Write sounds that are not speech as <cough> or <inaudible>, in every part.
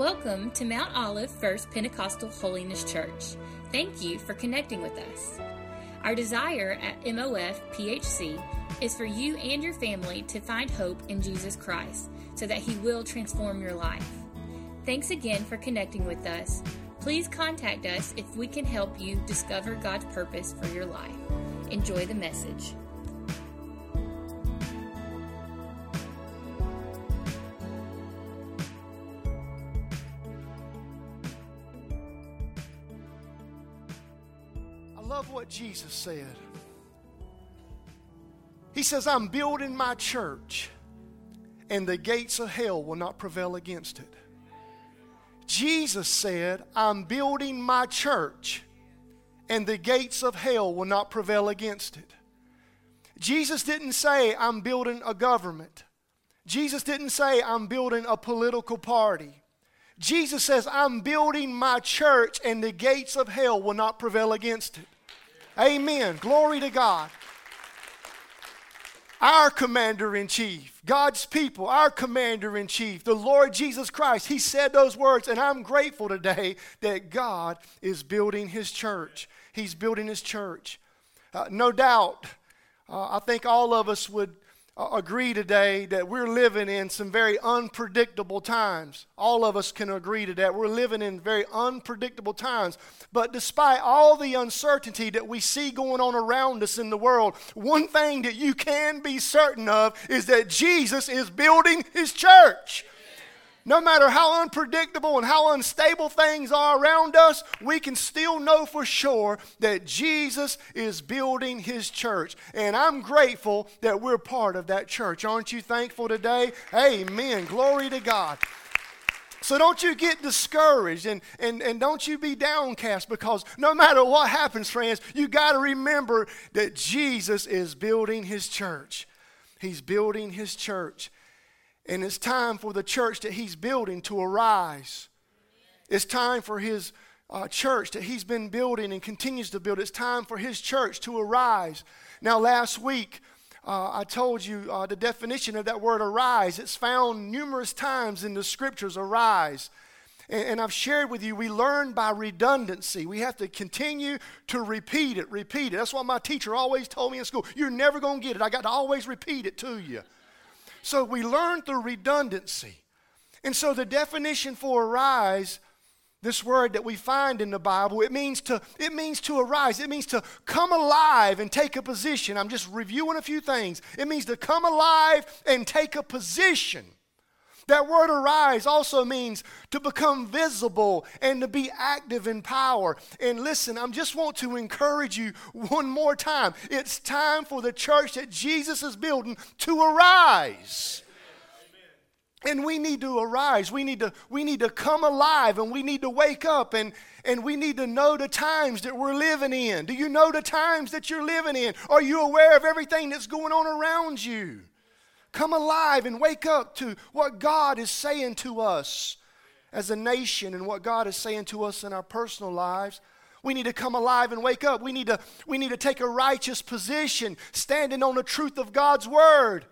Welcome to Mount Olive First Pentecostal Holiness Church. Thank you for connecting with us. Our desire at MOF PHC is for you and your family to find hope in Jesus Christ so that He will transform your life. Thanks again for connecting with us. Please contact us if we can help you discover God's purpose for your life. Enjoy the message. Jesus said. He says, I'm building my church, and the gates of hell will not prevail against it. Jesus said, I'm building my church, and the gates of hell will not prevail against it. Jesus didn't say, I'm building a government. Jesus didn't say, I'm building a political party. Jesus says, I'm building my church, and the gates of hell will not prevail against it. Amen. Glory to God. Our commander in chief, God's people, our commander in chief, the Lord Jesus Christ, he said those words, and I'm grateful today that God is building his church. He's building his church. Uh, no doubt, uh, I think all of us would Uh, agree today that we're living in some very unpredictable times. All of us can agree to that. We're living in very unpredictable times. But despite all the uncertainty that we see going on around us in the world, one thing that you can be certain of is that Jesus is building his church. No matter how unpredictable and how unstable things are around us, we can still know for sure that Jesus is building his church. And I'm grateful that we're part of that church. Aren't you thankful today? Amen. Glory to God. So don't you get discouraged and, and, and don't you be downcast because no matter what happens, friends, you got to remember that Jesus is building his church. He's building his church. And it's time for the church that he's building to arise. It's time for his uh, church that he's been building and continues to build. It's time for his church to arise. Now, last week, uh, I told you uh, the definition of that word arise. It's found numerous times in the scriptures, arise. And, and I've shared with you, we learn by redundancy. We have to continue to repeat it, repeat it. That's what my teacher always told me in school. You're never going to get it. I got to always repeat it to you. So we learn through redundancy. And so the definition for arise, this word that we find in the Bible, it means to it means to arise. It means to come alive and take a position. I'm just reviewing a few things. It means to come alive and take a position. That word arise also means to become visible and to be active in power. And listen, I just want to encourage you one more time. It's time for the church that Jesus is building to arise. And we need to arise. We need to, we need to come alive and we need to wake up and, and we need to know the times that we're living in. Do you know the times that you're living in? Are you aware of everything that's going on around you? Come alive and wake up to what God is saying to us as a nation and what God is saying to us in our personal lives. We need to come alive and wake up. We need to, we need to take a righteous position, standing on the truth of God's word.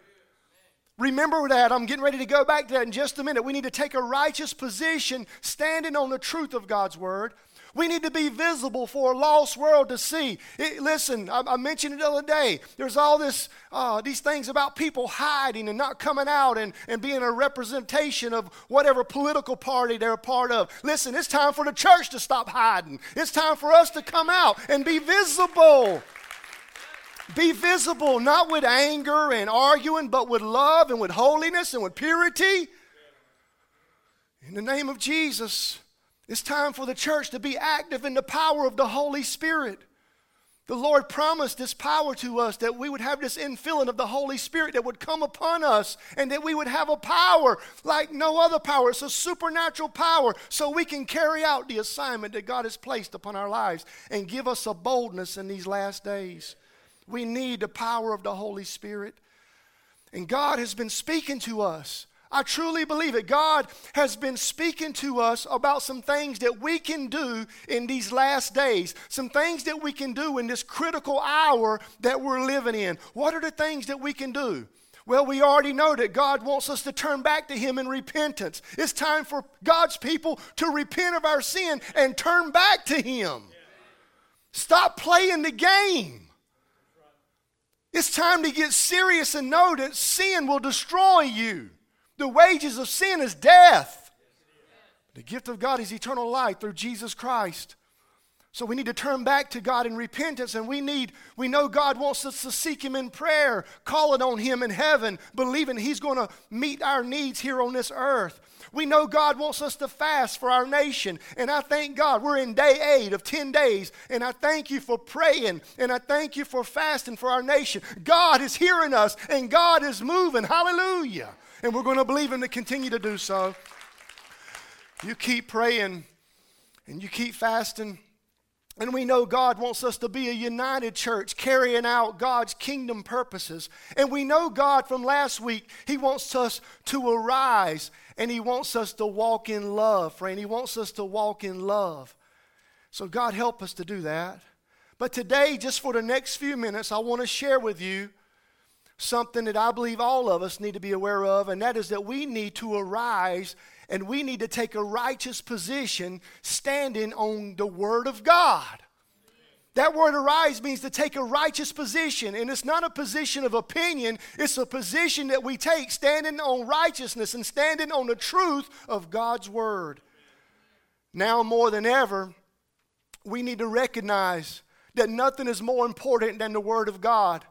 Remember that. I'm getting ready to go back to that in just a minute. We need to take a righteous position, standing on the truth of God's word. We need to be visible for a lost world to see. It, listen, I, I, mentioned it the other day. There's all this, uh, these things about people hiding and not coming out and, and being a representation of whatever political party they're a part of. Listen, it's time for the church to stop hiding. It's time for us to come out and be visible. Be visible, not with anger and arguing, but with love and with holiness and with purity. In the name of Jesus. It's time for the church to be active in the power of the Holy Spirit. The Lord promised this power to us that we would have this infilling of the Holy Spirit that would come upon us and that we would have a power like no other power. It's a supernatural power so we can carry out the assignment that God has placed upon our lives and give us a boldness in these last days. We need the power of the Holy Spirit. And God has been speaking to us I truly believe it. God has been speaking to us about some things that we can do in these last days, some things that we can do in this critical hour that we're living in. What are the things that we can do? Well, we already know that God wants us to turn back to Him in repentance. It's time for God's people to repent of our sin and turn back to Him. Stop playing the game. It's time to get serious and know that sin will destroy you. The wages of sin is death. The gift of God is eternal life through Jesus Christ. So we need to turn back to God in repentance, and we need, we know God wants us to seek Him in prayer, calling on Him in heaven, believing He's going to meet our needs here on this earth. We know God wants us to fast for our nation, and I thank God. We're in day eight of 10 days, and I thank you for praying, and I thank you for fasting for our nation. God is hearing us, and God is moving. Hallelujah. And we're going to believe Him to continue to do so. You keep praying, and you keep fasting and we know God wants us to be a united church carrying out God's kingdom purposes. And we know God from last week, He wants us to arise and He wants us to walk in love, friend. He wants us to walk in love. So, God, help us to do that. But today, just for the next few minutes, I want to share with you something that I believe all of us need to be aware of, and that is that we need to arise and we need to take a righteous position standing on the Word of God. That word arise means to take a righteous position, and it's not a position of opinion, it's a position that we take standing on righteousness and standing on the truth of God's Word. Now more than ever, we need to recognize that nothing is more important than the Word of God.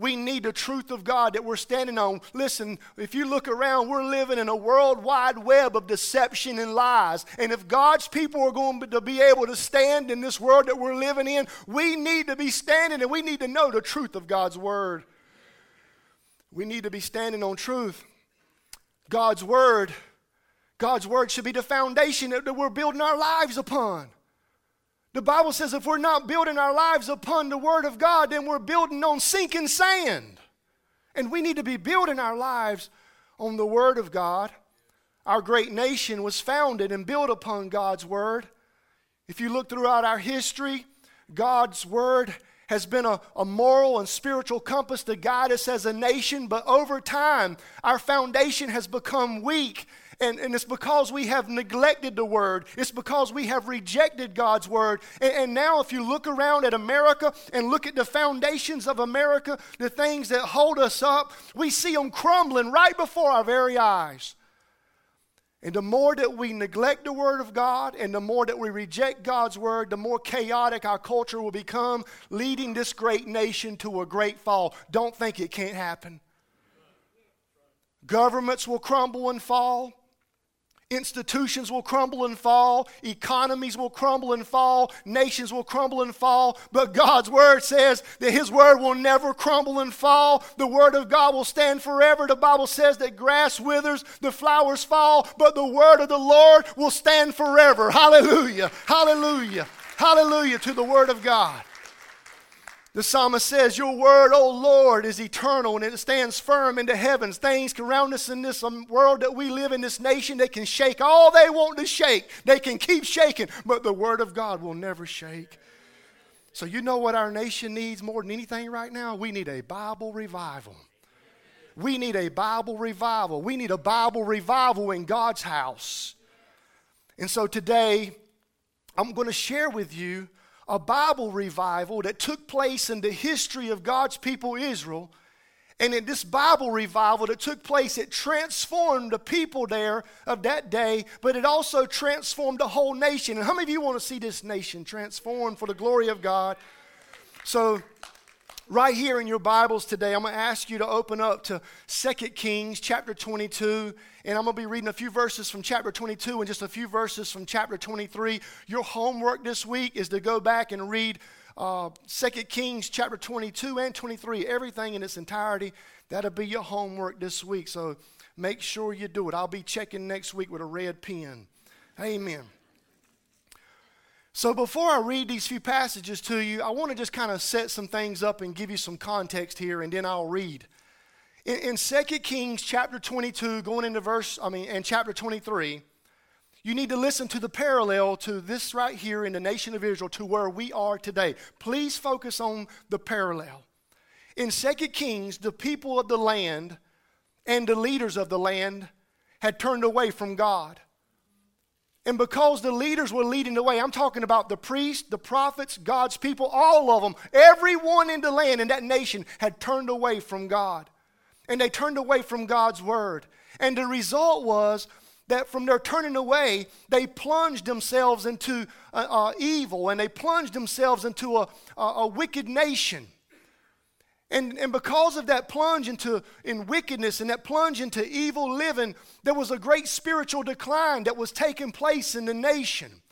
We need the truth of God that we're standing on. Listen, if you look around, we're living in a worldwide web of deception and lies. And if God's people are going to be able to stand in this world that we're living in, we need to be standing and we need to know the truth of God's word. We need to be standing on truth. God's word, God's word should be the foundation that we're building our lives upon. The Bible says if we're not building our lives upon the Word of God, then we're building on sinking sand. And we need to be building our lives on the Word of God. Our great nation was founded and built upon God's Word. If you look throughout our history, God's Word has been a, a, moral and spiritual compass to guide us as a nation, but over time, our foundation has become weak and, and it's because we have neglected the word. It's because we have rejected God's word. And, and now, if you look around at America and look at the foundations of America, the things that hold us up, we see them crumbling right before our very eyes. And the more that we neglect the Word of God and the more that we reject God's Word, the more chaotic our culture will become, leading this great nation to a great fall. Don't think it can't happen. Governments will crumble and fall. Institutions will crumble and fall. Economies will crumble and fall. Nations will crumble and fall. But God's word says that His word will never crumble and fall. The word of God will stand forever. The Bible says that grass withers, the flowers fall, but the word of the Lord will stand forever. Hallelujah. Hallelujah. Hallelujah to the word of God. The psalmist says, Your word, O Lord, is eternal and it stands firm in the heavens. Things around us in this um, world that we live in, this nation, they can shake all they want to shake. They can keep shaking, but the word of God will never shake. So, you know what our nation needs more than anything right now? We need a Bible revival. We need a Bible revival. We need a Bible revival in God's house. And so today, I'm going to share with you a Bible revival that took place in the history of God's people Israel. And in this Bible revival that took place, it transformed the people there of that day, but it also transformed the whole nation. And how many of you want to see this nation transformed for the glory of God? So, right here in your Bibles today, I'm going to ask you to open up to 2 Kings chapter 22. And I'm going to be reading a few verses from chapter 22 and just a few verses from chapter 23. Your homework this week is to go back and read uh, 2 Kings chapter 22 and 23, everything in its entirety. That'll be your homework this week. So make sure you do it. I'll be checking next week with a red pen. Amen. So, before I read these few passages to you, I want to just kind of set some things up and give you some context here, and then I'll read. In, in 2 Kings chapter 22, going into verse, I mean, and chapter 23, you need to listen to the parallel to this right here in the nation of Israel to where we are today. Please focus on the parallel. In 2 Kings, the people of the land and the leaders of the land had turned away from God. And because the leaders were leading the way, I'm talking about the priests, the prophets, God's people, all of them, everyone in the land in that nation had turned away from God. And they turned away from God's word. And the result was that from their turning away, they plunged themselves into uh, uh, evil and they plunged themselves into a, a, a wicked nation. And, and because of that plunge into in wickedness and that plunge into evil living, there was a great spiritual decline that was taking place in the nation.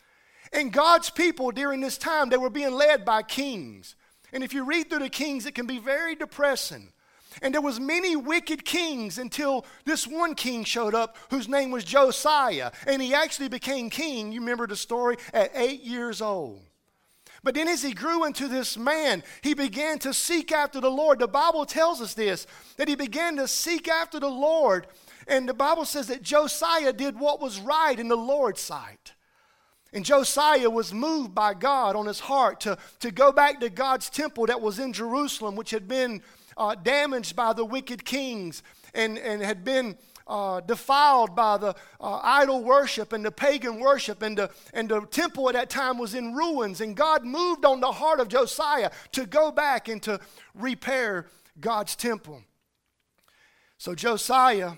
And God's people during this time, they were being led by kings. And if you read through the kings, it can be very depressing. And there was many wicked kings until this one king showed up whose name was Josiah. And he actually became king, you remember the story, at eight years old. But then, as he grew into this man, he began to seek after the Lord. The Bible tells us this that he began to seek after the Lord. And the Bible says that Josiah did what was right in the Lord's sight. And Josiah was moved by God on his heart to, to go back to God's temple that was in Jerusalem, which had been uh, damaged by the wicked kings and, and had been uh, defiled by the uh, idol worship and the pagan worship, and the, and the temple at that time was in ruins. And God moved on the heart of Josiah to go back and to repair God's temple. So Josiah,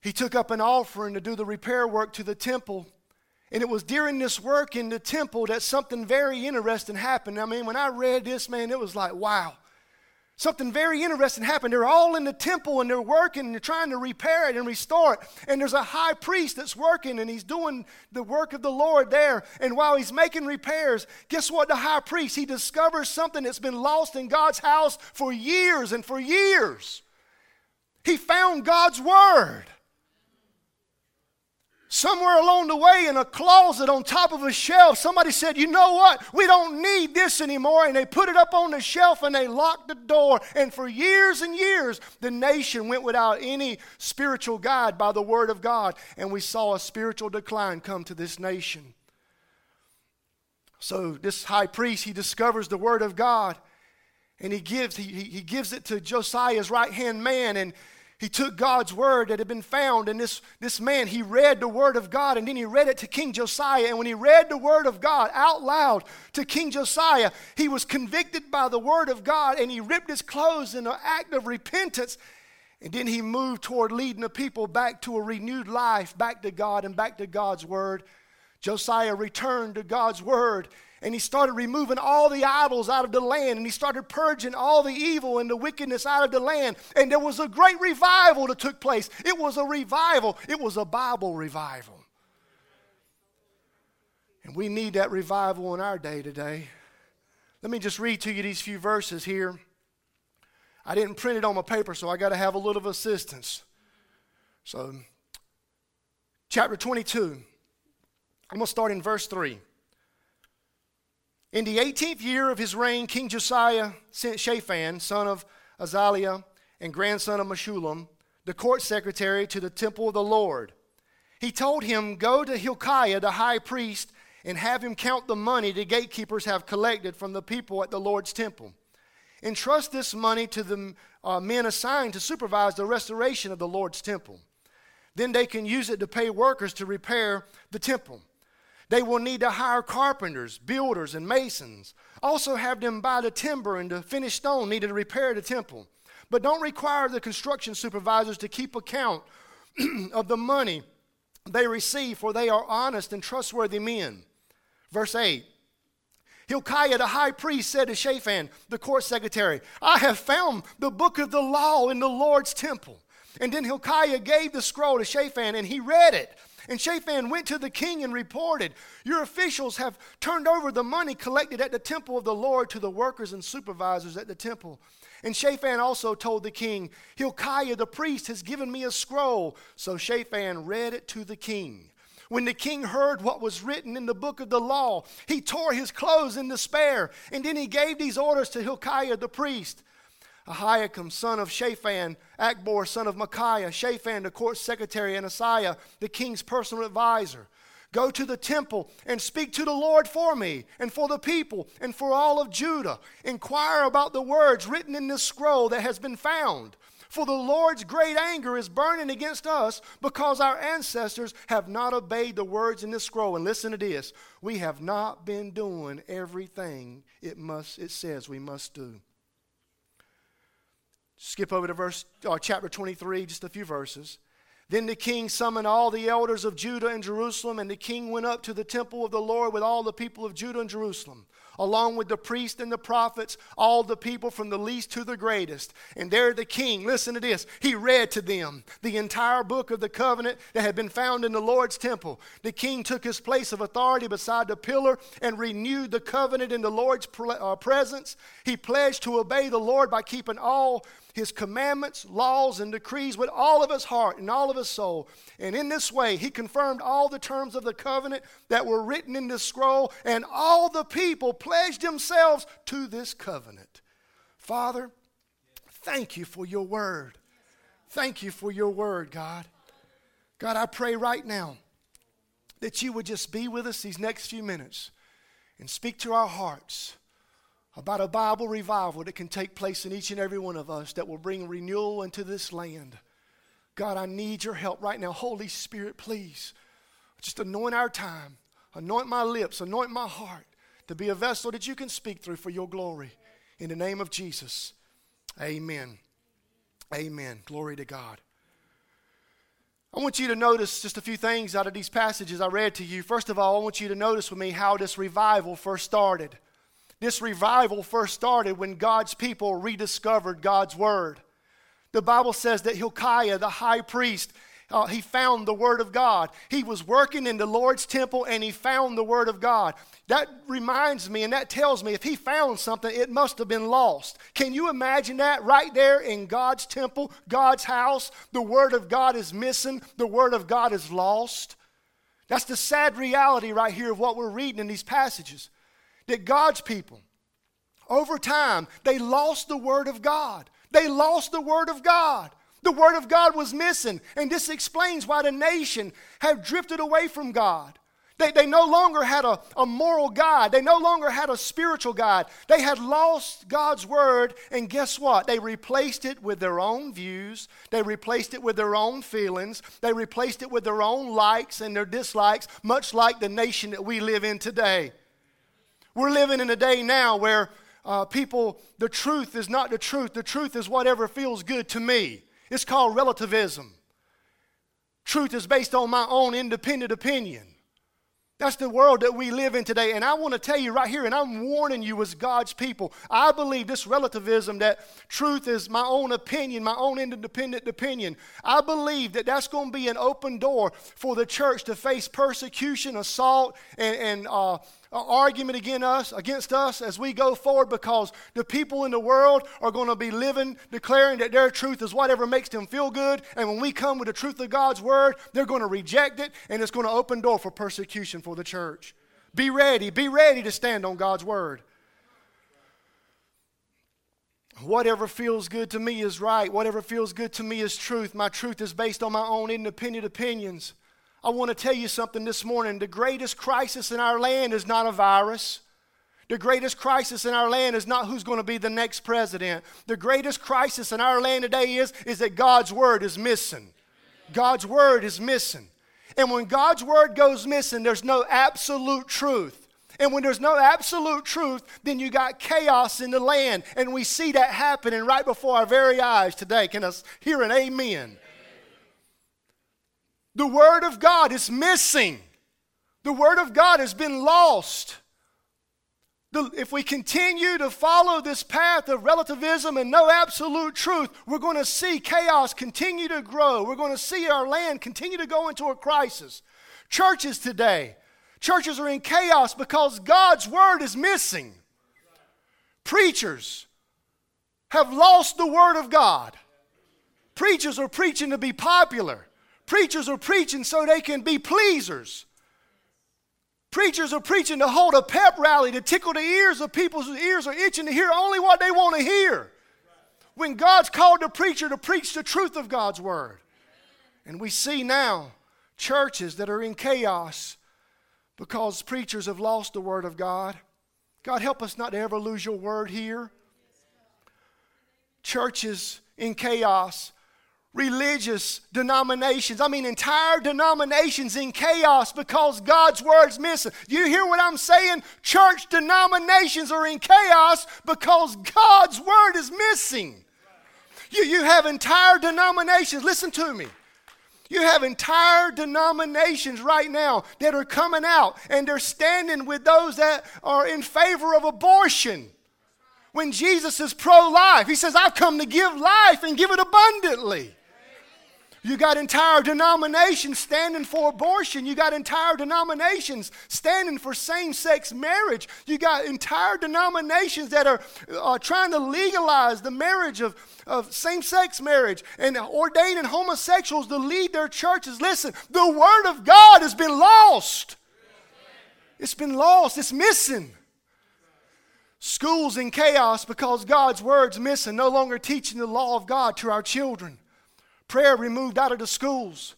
he took up an offering to do the repair work to the temple. And it was during this work in the temple that something very interesting happened. I mean, when I read this, man, it was like, wow. Something very interesting happened. They're all in the temple and they're working and they're trying to repair it and restore it. And there's a high priest that's working and he's doing the work of the Lord there. And while he's making repairs, guess what? The high priest, he discovers something that's been lost in God's house for years and for years. He found God's word somewhere along the way in a closet on top of a shelf, somebody said, You know what? We don't need this anymore. And they put it up on the shelf and they locked the door. And for years and years, the nation went without any spiritual guide by the Word of God. And we saw a spiritual decline come to this nation. So this high priest, he discovers the Word of God. And he gives, he, he gives it to Josiah's right hand man, and he took God's word that had been found, and this, this man, he read the word of God, and then he read it to King Josiah. And when he read the word of God out loud to King Josiah, he was convicted by the word of God, and he ripped his clothes in an act of repentance. And then he moved toward leading the people back to a renewed life, back to God and back to God's word. Josiah returned to God's word and he started removing all the idols out of the land and he started purging all the evil and the wickedness out of the land. And there was a great revival that took place. It was a revival. It was a bible revival. And we need that revival in our day today. Let me just read to you these few verses here. I didn't print it on my paper so i got to have a little assistance. So chapter 22 i'm going to start in verse 3 in the 18th year of his reign, King Josiah sent Shaphan, son of Azaliah and grandson of Meshullam, the court secretary, to the temple of the Lord. He told him, Go to Hilkiah, the high priest, and have him count the money the gatekeepers have collected from the people at the Lord's temple. Entrust this money to the uh, men assigned to supervise the restoration of the Lord's temple. Then they can use it to pay workers to repair the temple. They will need to hire carpenters, builders, and masons. Also, have them buy the timber and the finished stone needed to repair the temple. But don't require the construction supervisors to keep account <clears throat> of the money they receive, for they are honest and trustworthy men. Verse 8 Hilkiah the high priest said to Shaphan, the court secretary, I have found the book of the law in the Lord's temple. And then Hilkiah gave the scroll to Shaphan, and he read it. And Shaphan went to the king and reported, Your officials have turned over the money collected at the temple of the Lord to the workers and supervisors at the temple. And Shaphan also told the king, Hilkiah the priest has given me a scroll. So Shaphan read it to the king. When the king heard what was written in the book of the law, he tore his clothes in despair. And then he gave these orders to Hilkiah the priest Ahikam, son of Shaphan, Achbor, son of Micaiah, Shaphan, the court secretary, and Asaiah, the king's personal advisor. Go to the temple and speak to the Lord for me and for the people and for all of Judah. Inquire about the words written in this scroll that has been found. For the Lord's great anger is burning against us because our ancestors have not obeyed the words in this scroll. And listen to this we have not been doing everything it, must, it says we must do. Skip over to verse, uh, chapter 23, just a few verses. Then the king summoned all the elders of Judah and Jerusalem, and the king went up to the temple of the Lord with all the people of Judah and Jerusalem, along with the priests and the prophets, all the people from the least to the greatest. And there the king, listen to this, he read to them the entire book of the covenant that had been found in the Lord's temple. The king took his place of authority beside the pillar and renewed the covenant in the Lord's uh, presence. He pledged to obey the Lord by keeping all his commandments, laws, and decrees with all of his heart and all of his soul. And in this way, he confirmed all the terms of the covenant that were written in this scroll, and all the people pledged themselves to this covenant. Father, thank you for your word. Thank you for your word, God. God, I pray right now that you would just be with us these next few minutes and speak to our hearts about a Bible revival that can take place in each and every one of us that will bring renewal into this land. God, I need your help right now. Holy Spirit, please, just anoint our time, anoint my lips, anoint my heart to be a vessel that you can speak through for your glory. In the name of Jesus, amen. Amen. Glory to God. I want you to notice just a few things out of these passages I read to you. First of all, I want you to notice with me how this revival first started. This revival first started when God's people rediscovered God's word. The Bible says that Hilkiah, the high priest, uh, he found the Word of God. He was working in the Lord's temple and he found the Word of God. That reminds me and that tells me if he found something, it must have been lost. Can you imagine that right there in God's temple, God's house? The Word of God is missing, the Word of God is lost. That's the sad reality right here of what we're reading in these passages that God's people, over time, they lost the Word of God. They lost the Word of God. The Word of God was missing. And this explains why the nation have drifted away from God. They, they no longer had a, a moral guide. They no longer had a spiritual guide. They had lost God's Word, and guess what? They replaced it with their own views. They replaced it with their own feelings. They replaced it with their own likes and their dislikes, much like the nation that we live in today. We're living in a day now where uh, people, the truth is not the truth. The truth is whatever feels good to me. It's called relativism. Truth is based on my own independent opinion. That's the world that we live in today. And I want to tell you right here, and I'm warning you as God's people, I believe this relativism that truth is my own opinion, my own independent opinion. I believe that that's going to be an open door for the church to face persecution, assault, and, and uh, argument against us, against us as we go forward because the people in the world are going to be living, declaring that their truth is whatever makes them feel good. And when we come with the truth of God's word, they're going to reject it and it's going to open door for persecution for the church. Be ready. Be ready to stand on God's word. Whatever feels good to me is right. Whatever feels good to me is truth. My truth is based on my own independent opinions. I want to tell you something this morning. The greatest crisis in our land is not a virus. The greatest crisis in our land is not who's going to be the next president. The greatest crisis in our land today is, is that God's word is missing. God's word is missing. And when God's word goes missing, there's no absolute truth. And when there's no absolute truth, then you got chaos in the land. And we see that happening right before our very eyes today. Can us hear an amen? The Word of God is missing. The Word of God has been lost. The, if we continue to follow this path of relativism and no absolute truth, we're going to see chaos continue to grow. We're going to see our land continue to go into a crisis. Churches today, churches are in chaos because God's Word is missing. Preachers have lost the Word of God. Preachers are preaching to be popular. Preachers are preaching so they can be pleasers. Preachers are preaching to hold a pep rally to tickle the ears of people whose ears are itching to hear only what they want to hear. When God's called the preacher to preach the truth of God's word. And we see now churches that are in chaos because preachers have lost the word of God. God, help us not to ever lose your word here. churches in chaos, religious denominations, I mean, entire denominations in chaos because God's word's missing. You hear what I'm saying? Church denominations are in chaos because God's word is missing. You, you have entire denominations, listen to me. You have entire denominations right now that are coming out and they're standing with those that are in favor of abortion. When Jesus is pro life, he says, I've come to give life and give it abundantly. You got entire denominations standing for abortion. You got entire denominations standing for same sex marriage. You got entire denominations that are uh, trying to legalize the marriage of, of same sex marriage and ordaining homosexuals to lead their churches. Listen, the Word of God has been lost. It's been lost, it's missing. Schools in chaos because God's Word's missing, no longer teaching the law of God to our children prayer removed out of the schools.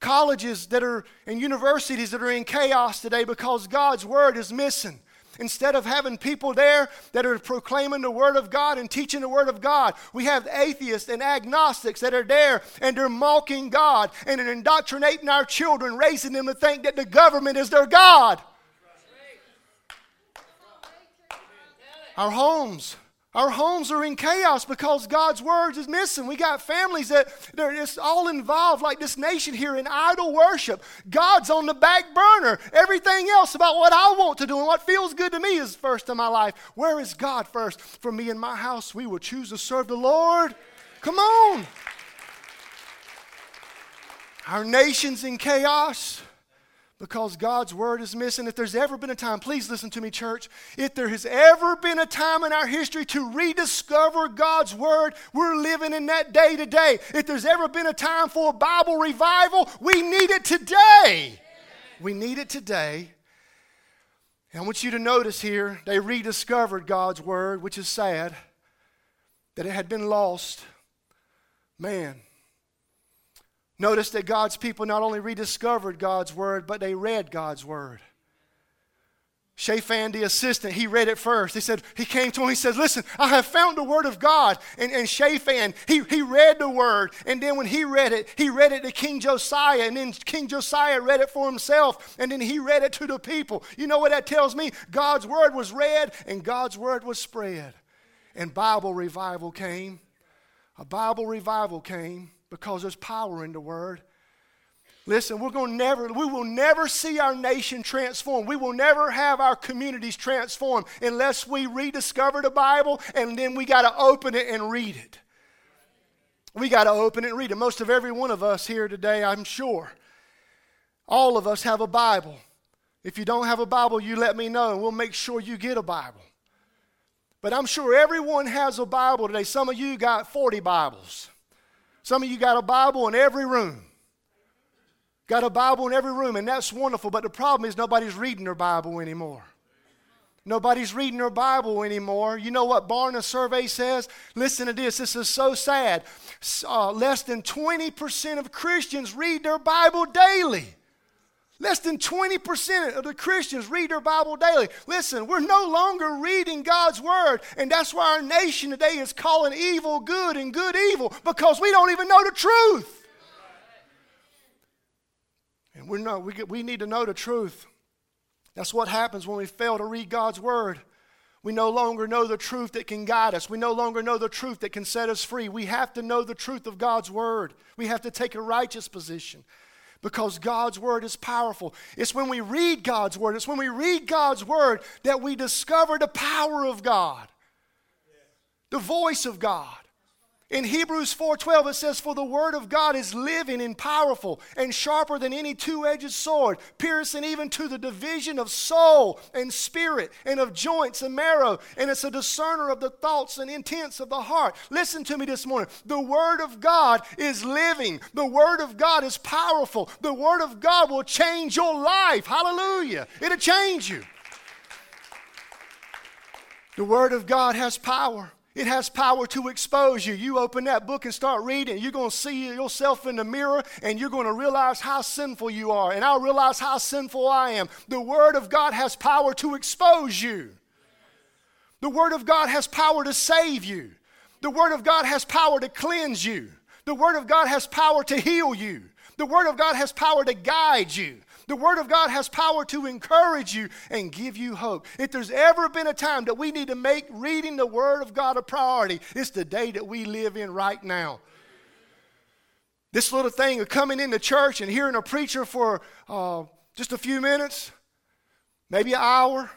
Colleges that are and universities that are in chaos today because God's word is missing. Instead of having people there that are proclaiming the Word of God and teaching the Word of God, we have atheists and agnostics that are there and they're mocking God and they're indoctrinating our children, raising them to think that the government is their God. Our homes our homes are in chaos because God's word is missing. We got families that they're just all involved, like this nation here, in idol worship. God's on the back burner. Everything else about what I want to do and what feels good to me is first in my life. Where is God first? For me and my house, we will choose to serve the Lord. Come on. Our nation's in chaos because God's word is missing. If there's ever been a time, please listen to me, church. If there has ever been a time in our history to rediscover God's word, we're living in that day today. If there's ever been a time for a Bible revival, we need it today. We need it today. And I want you to notice here, they rediscovered God's word, which is sad that it had been lost. Man, Notice that God's people not only rediscovered God's word, but they read God's word. Shaphan, the assistant, he read it first. He said, he came to him, he says, Listen, I have found the word of God. And, and Shaphan, he, he read the word. And then when he read it, he read it to King Josiah. And then King Josiah read it for himself. And then he read it to the people. You know what that tells me? God's word was read and God's word was spread. And Bible revival came. A Bible revival came because there's power in the word. Listen, we're going to never, we will never see our nation transformed. We will never have our communities transformed unless we rediscover the Bible and then we got to open it and read it. We got to open it and read it. Most of every one of us here today, I'm sure, all of us have a Bible. If you don't have a Bible, you let me know and we'll make sure you get a Bible. But I'm sure everyone has a Bible today. Some of you got 40 Bibles. Some of you got a Bible in every room. Got a Bible in every room, and that's wonderful, but the problem is nobody's reading their Bible anymore. Nobody's reading their Bible anymore. You know what Barna survey says? Listen to this. This is so sad. Uh, less than 20% of Christians read their Bible daily. Less than 20% of the Christians read their Bible daily. Listen, we're no longer reading God's Word, and that's why our nation today is calling evil good and good evil because we don't even know the truth. And we're not, we, we need to know the truth. That's what happens when we fail to read God's Word. We no longer know the truth that can guide us. We no longer know the truth that can set us free. We have to know the truth of God's Word. We have to take a righteous position because God's word is powerful. It's when we read God's word, it's when we read God's word that we discover the power of God, the voice of God. In Hebrews 4:12 it says for the word of God is living and powerful and sharper than any two-edged sword, piercing even to the division of soul and spirit and of joints and marrow, and it's a discerner of the thoughts and intents of the heart. Listen to me this morning. The word of God is living. The word of God is powerful. The word of God will change your life. Hallelujah. It'll change you. The word of God has power. It has power to expose you. You open that book and start reading, you're going to see yourself in the mirror and you're going to realize how sinful you are. And I'll realize how sinful I am. The Word of God has power to expose you, the Word of God has power to save you. The Word of God has power to cleanse you. The Word of God has power to heal you. The Word of God has power to guide you. The Word of God has power to encourage you and give you hope. If there's ever been a time that we need to make reading the Word of God a priority, it's the day that we live in right now. This little thing of coming into church and hearing a preacher for uh, just a few minutes, maybe an hour,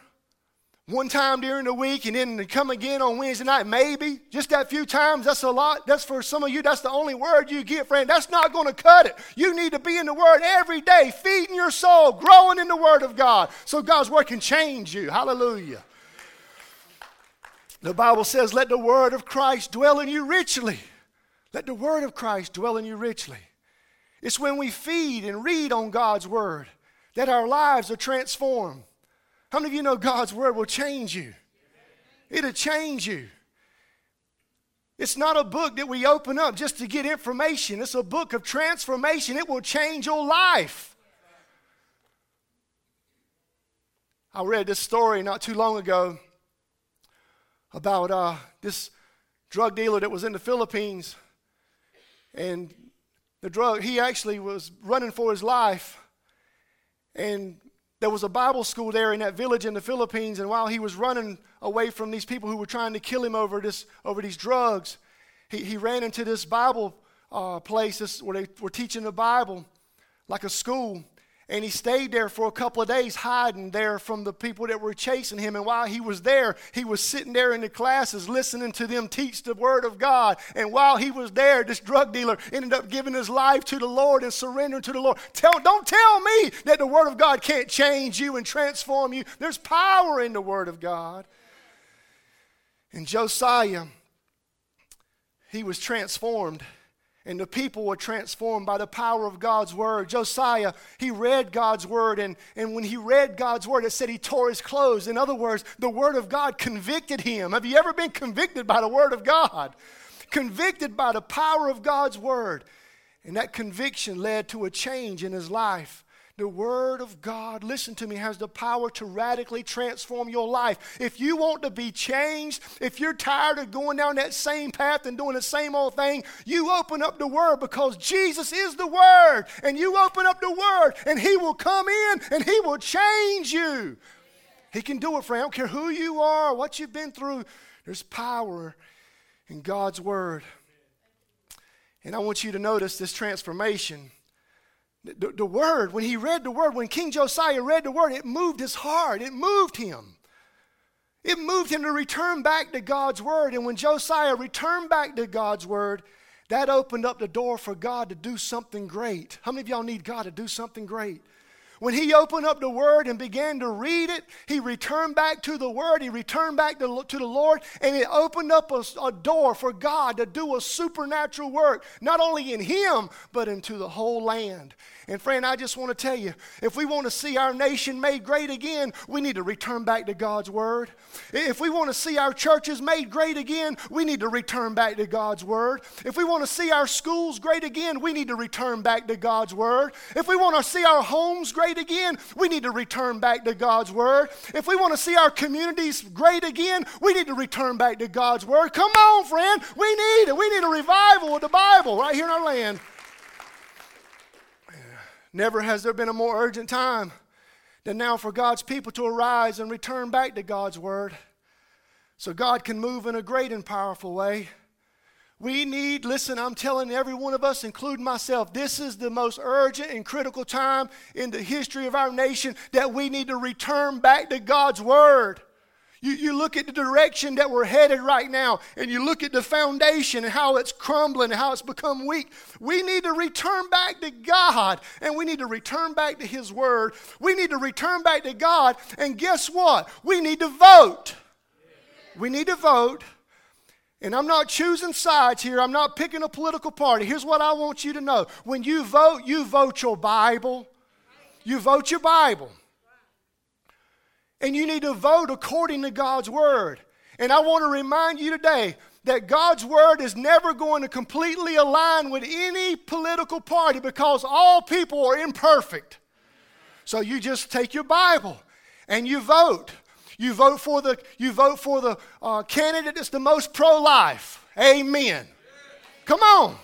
one time during the week and then come again on Wednesday night, maybe. Just that few times, that's a lot. That's for some of you, that's the only word you get, friend. That's not going to cut it. You need to be in the Word every day, feeding your soul, growing in the Word of God, so God's Word can change you. Hallelujah. The Bible says, Let the Word of Christ dwell in you richly. Let the Word of Christ dwell in you richly. It's when we feed and read on God's Word that our lives are transformed. How many of you know God's word will change you? It'll change you. It's not a book that we open up just to get information. It's a book of transformation. It will change your life. I read this story not too long ago about uh, this drug dealer that was in the Philippines. And the drug, he actually was running for his life. And there was a Bible school there in that village in the Philippines, and while he was running away from these people who were trying to kill him over, this, over these drugs, he, he ran into this Bible uh, place this, where they were teaching the Bible, like a school. And he stayed there for a couple of days, hiding there from the people that were chasing him. And while he was there, he was sitting there in the classes, listening to them teach the Word of God. And while he was there, this drug dealer ended up giving his life to the Lord and surrendering to the Lord. Tell, don't tell me that the Word of God can't change you and transform you. There's power in the Word of God. And Josiah, he was transformed and the people were transformed by the power of God's word. Josiah, he read God's word, and, and when he read God's word, it said he tore his clothes. In other words, the word of God convicted him. Have you ever been convicted by the word of God? Convicted by the power of God's word. And that conviction led to a change in his life. The Word of God, listen to me, has the power to radically transform your life. If you want to be changed, if you're tired of going down that same path and doing the same old thing, you open up the Word because Jesus is the Word. And you open up the Word, and He will come in and He will change you. He can do it, friend. I don't care who you are, what you've been through, there's power in God's Word. And I want you to notice this transformation the, the word, when he read the word, when King Josiah read the word, it moved his heart. It moved him. It moved him to return back to God's word. And when Josiah returned back to God's word, that opened up the door for God to do something great. How many of y'all need God to do something great? When he opened up the Word and began to read it, he returned back to the Word, he returned back to, to the Lord, and it opened up a, a door for God to do a supernatural work, not only in him, but into the whole land. And friend, I just want to tell you if we want to see our nation made great again, we need to return back to God's Word. If we want to see our churches made great again, we need to return back to God's Word. If we want to see our schools great again, we need to return back to God's Word. If we want to see our homes great again, we need to return back to God's Word. If we want to see our communities great again, we need to return back to God's Word. Come on, friend. We need it. We need a revival of the Bible right here in our land. Never has there been a more urgent time than now for God's people to arise and return back to God's Word so God can move in a great and powerful way. We need, listen, I'm telling every one of us, including myself, this is the most urgent and critical time in the history of our nation that we need to return back to God's Word. You, you look at the direction that we're headed right now, and you look at the foundation and how it's crumbling and how it's become weak. We need to return back to God, and we need to return back to His Word. We need to return back to God, and guess what? We need to vote. We need to vote. And I'm not choosing sides here. I'm not picking a political party. Here's what I want you to know when you vote, you vote your Bible. You vote your Bible. And you need to vote according to God's word. And I want to remind you today that God's word is never going to completely align with any political party because all people are imperfect. So you just take your Bible and you vote. You vote for the, you vote for the uh, candidate that's the most pro life. Amen. Come on.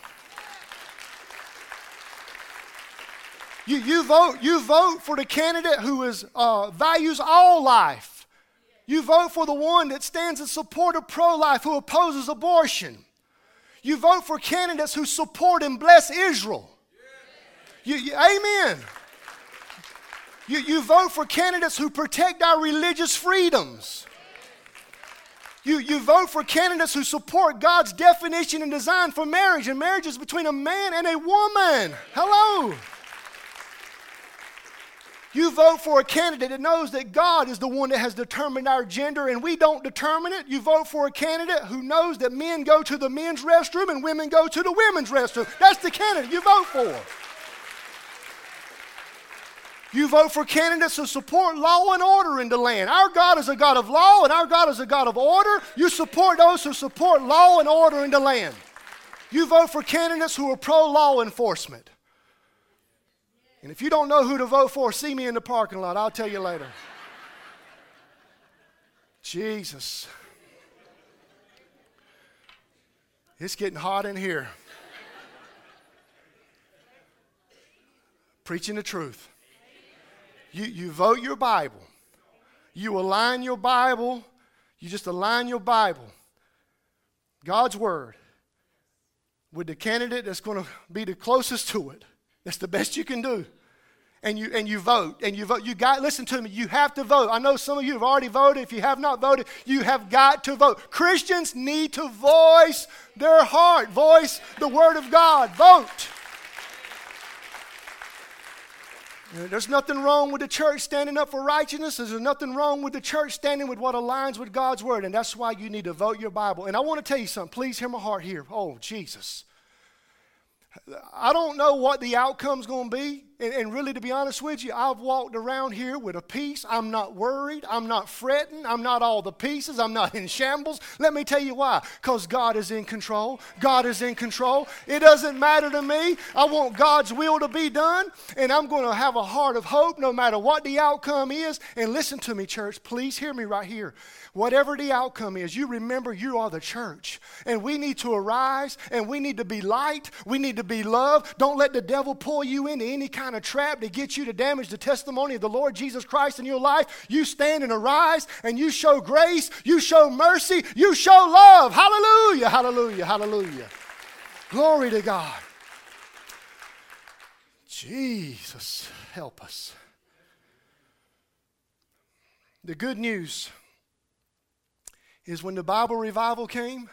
You, you, vote, you vote for the candidate who is, uh, values all life. You vote for the one that stands in support of pro life, who opposes abortion. You vote for candidates who support and bless Israel. You, you, amen. You, you vote for candidates who protect our religious freedoms. You, you vote for candidates who support God's definition and design for marriage, and marriage is between a man and a woman. Hello. You vote for a candidate that knows that God is the one that has determined our gender and we don't determine it. You vote for a candidate who knows that men go to the men's restroom and women go to the women's restroom. That's the candidate you vote for. You vote for candidates who support law and order in the land. Our God is a God of law and our God is a God of order. You support those who support law and order in the land. You vote for candidates who are pro law enforcement. And if you don't know who to vote for, see me in the parking lot. I'll tell you later. Jesus. It's getting hot in here. Preaching the truth. You, you vote your Bible. You align your Bible. You just align your Bible, God's Word, with the candidate that's going to be the closest to it. That's the best you can do. And you, and you vote, and you vote. You got, listen to me, you have to vote. I know some of you have already voted. If you have not voted, you have got to vote. Christians need to voice their heart, voice the Word of God. Vote. There's nothing wrong with the church standing up for righteousness. There's nothing wrong with the church standing with what aligns with God's word. And that's why you need to vote your Bible. And I want to tell you something. Please hear my heart here. Oh, Jesus. I don't know what the outcome's going to be. And, and, really, to be honest with you, I've walked around here with a peace. I'm not worried. I'm not fretting. I'm not all the pieces. I'm not in shambles. Let me tell you why. Because God is in control. God is in control. It doesn't matter to me. I want God's will to be done. And I'm going to have a heart of hope no matter what the outcome is. And listen to me, church. Please hear me right here. Whatever the outcome is, you remember you are the church. And we need to arise and we need to be light. We need to be love. Don't let the devil pull you into any kind of trap to get you to damage the testimony of the Lord Jesus Christ in your life. You stand and arise and you show grace, you show mercy, you show love. Hallelujah, hallelujah, hallelujah. Glory to God. Jesus, help us. The good news is when the Bible revival came,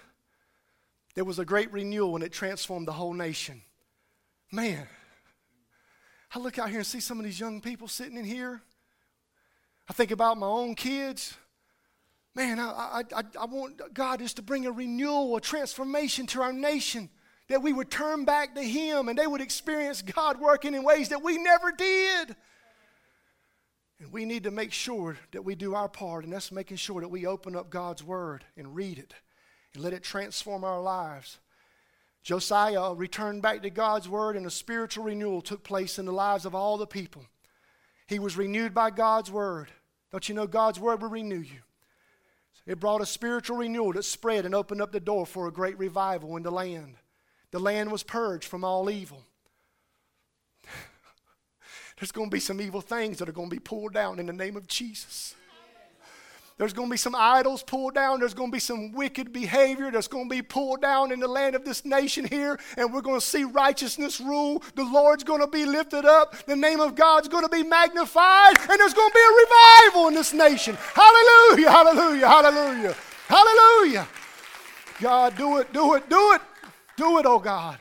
there was a great renewal and it transformed the whole nation. Man, I look out here and see some of these young people sitting in here. I think about my own kids. Man, I, I, I, want God just to bring a renewal, a transformation to our nation, that we would turn back to Him and they would experience God working in ways that we never did. And we need to make sure that we do our part, and that's making sure that we open up God's Word and read it and let it transform our lives. Josiah returned back to God's Word, and a spiritual renewal took place in the lives of all the people. He was renewed by God's Word. Don't you know God's Word will renew you? It brought a spiritual renewal that spread and opened up the door for a great revival in the land. The land was purged from all evil <laughs> there's going to be some evil things that are going to be pulled down in the name of Jesus. There's going to be some idols pulled down. There's going to be some wicked behavior that's going to be pulled down in the land of this nation here. And we're going to see righteousness rule. The Lord's going to be lifted up. The name of God's going to be magnified. And there's going to be a revival in this nation. Hallelujah, hallelujah, hallelujah, hallelujah. God, do it, do it, do it. Do it, oh God.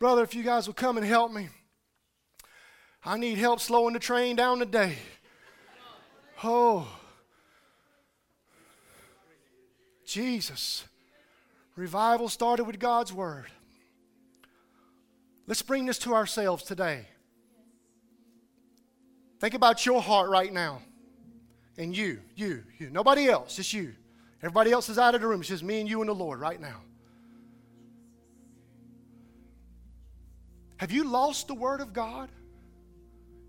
Brother, if you guys will come and help me. I need help slowing the train down today. Oh, Jesus. Revival started with God's Word. Let's bring this to ourselves today. Think about your heart right now. And you, you, you. Nobody else, just you. Everybody else is out of the room. It's just me and you and the Lord right now. Have you lost the Word of God?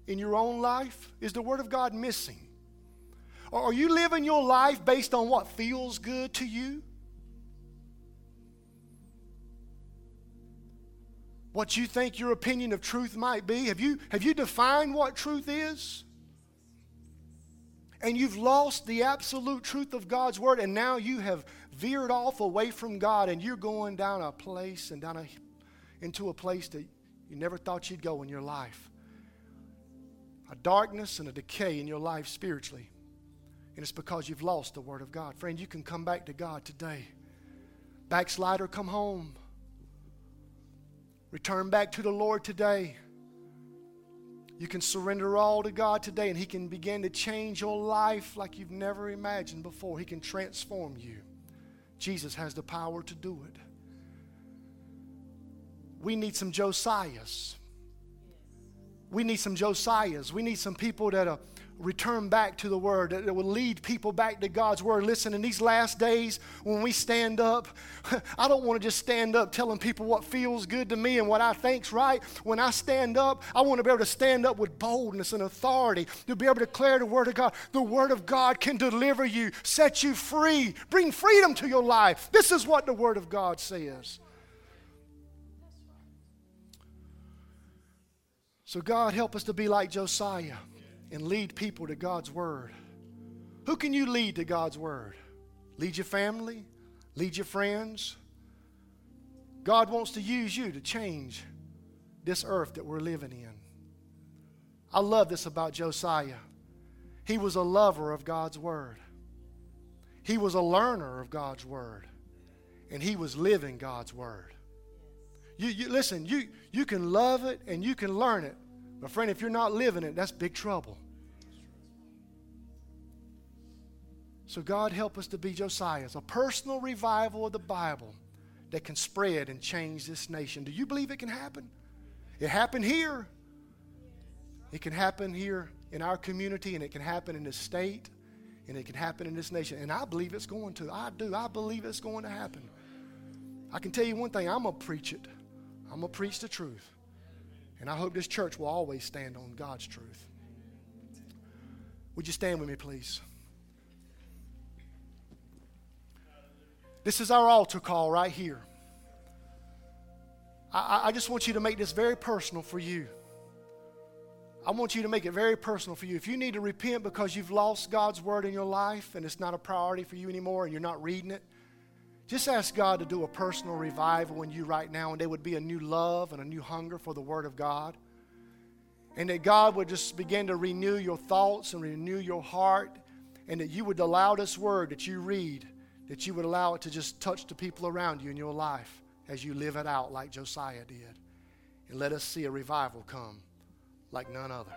in your own life? Is the Word of God missing? Or are you living your life based on what feels good to you? what you think your opinion of truth might be? Have you, have you defined what truth is? And you've lost the absolute truth of God's word, and now you have veered off away from God, and you're going down a place and down a, into a place that you never thought you'd go in your life. A darkness and a decay in your life spiritually. And it's because you've lost the Word of God. Friend, you can come back to God today. Backslider, come home. Return back to the Lord today. You can surrender all to God today, and He can begin to change your life like you've never imagined before. He can transform you. Jesus has the power to do it. We need some Josiahs. We need some Josiahs. We need some people that are return back to the Word, that will lead people back to God's Word. Listen, in these last days, when we stand up, <laughs> I don't want to just stand up telling people what feels good to me and what I think's right. When I stand up, I want to be able to stand up with boldness and authority to be able to declare the Word of God. The Word of God can deliver you, set you free, bring freedom to your life. This is what the Word of God says. So, God, help us to be like Josiah and lead people to God's Word. Who can you lead to God's Word? Lead your family, lead your friends. God wants to use you to change this earth that we're living in. I love this about Josiah. He was a lover of God's Word, he was a learner of God's Word, and he was living God's Word. You, you, listen, you, you can love it and you can learn it, but, friend, if you're not living it, that's big trouble. So, God, help us to be Josiah's, a personal revival of the Bible that can spread and change this nation. Do you believe it can happen? It happened here. It can happen here in our community, and it can happen in this state, and it can happen in this nation. And I believe it's going to. I do. I believe it's going to happen. I can tell you one thing I'm going to preach it, I'm going to preach the truth. And I hope this church will always stand on God's truth. Would you stand with me, please? This is our altar call right here. I, I, just want you to make this very personal for you. I want you to make it very personal for you. If you need to repent because you've lost God's word in your life and it's not a priority for you anymore and you're not reading it, just ask God to do a personal revival in you right now, and there would be a new love and a new hunger for the Word of God. And that God would just begin to renew your thoughts and renew your heart, and that you would allow this Word that you read, that you would allow it to just touch the people around you in your life as you live it out like Josiah did. And let us see a revival come like none other.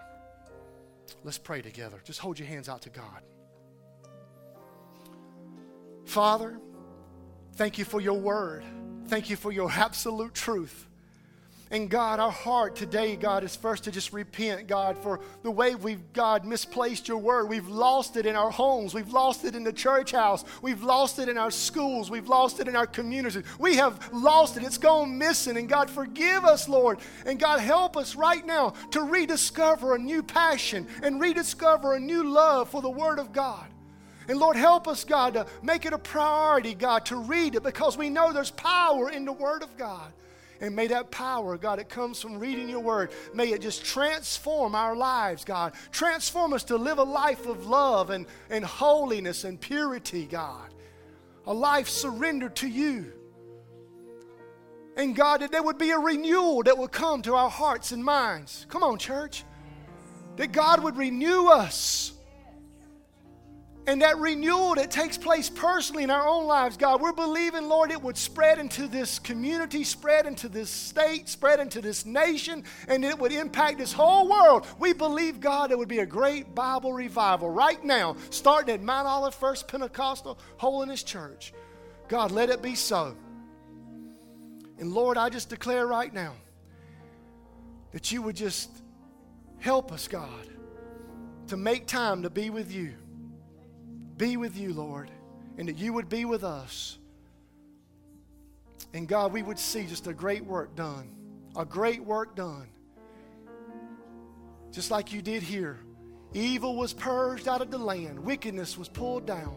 Let's pray together. Just hold your hands out to God. Father, Thank you for your word. Thank you for your absolute truth. And God, our heart today, God, is first to just repent, God, for the way we've, God, misplaced your word. We've lost it in our homes. We've lost it in the church house. We've lost it in our schools. We've lost it in our communities. We have lost it. It's gone missing. And God, forgive us, Lord. And God, help us right now to rediscover a new passion and rediscover a new love for the word of God. And Lord, help us, God, to make it a priority, God, to read it because we know there's power in the Word of God. And may that power, God, it comes from reading your word, may it just transform our lives, God. Transform us to live a life of love and, and holiness and purity, God. A life surrendered to you. And God, that there would be a renewal that would come to our hearts and minds. Come on, church. That God would renew us and that renewal that takes place personally in our own lives, God, we're believing, Lord, it would spread into this community, spread into this state, spread into this nation, and it would impact this whole world. We believe, God, it would be a great Bible revival right now, starting at Mount Olive First Pentecostal Holiness Church. God, let it be so. And Lord, I just declare right now that you would just help us, God, to make time to be with you be with you, Lord, and that you would be with us. And God, we would see just a great work done, a great work done. Just like you did here. Evil was purged out of the land, wickedness was pulled down,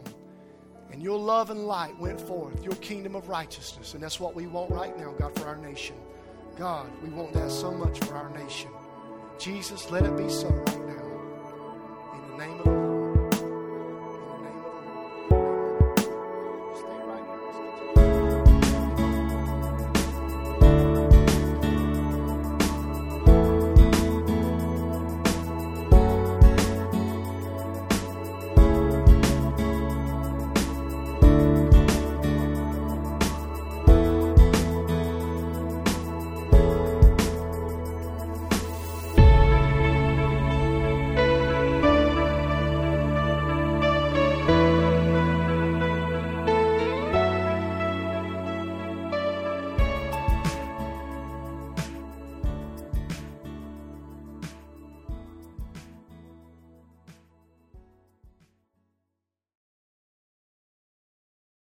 and your love and light went forth, your kingdom of righteousness. And that's what we want right now, God, for our nation. God, we want that so much for our nation. Jesus, let it be so.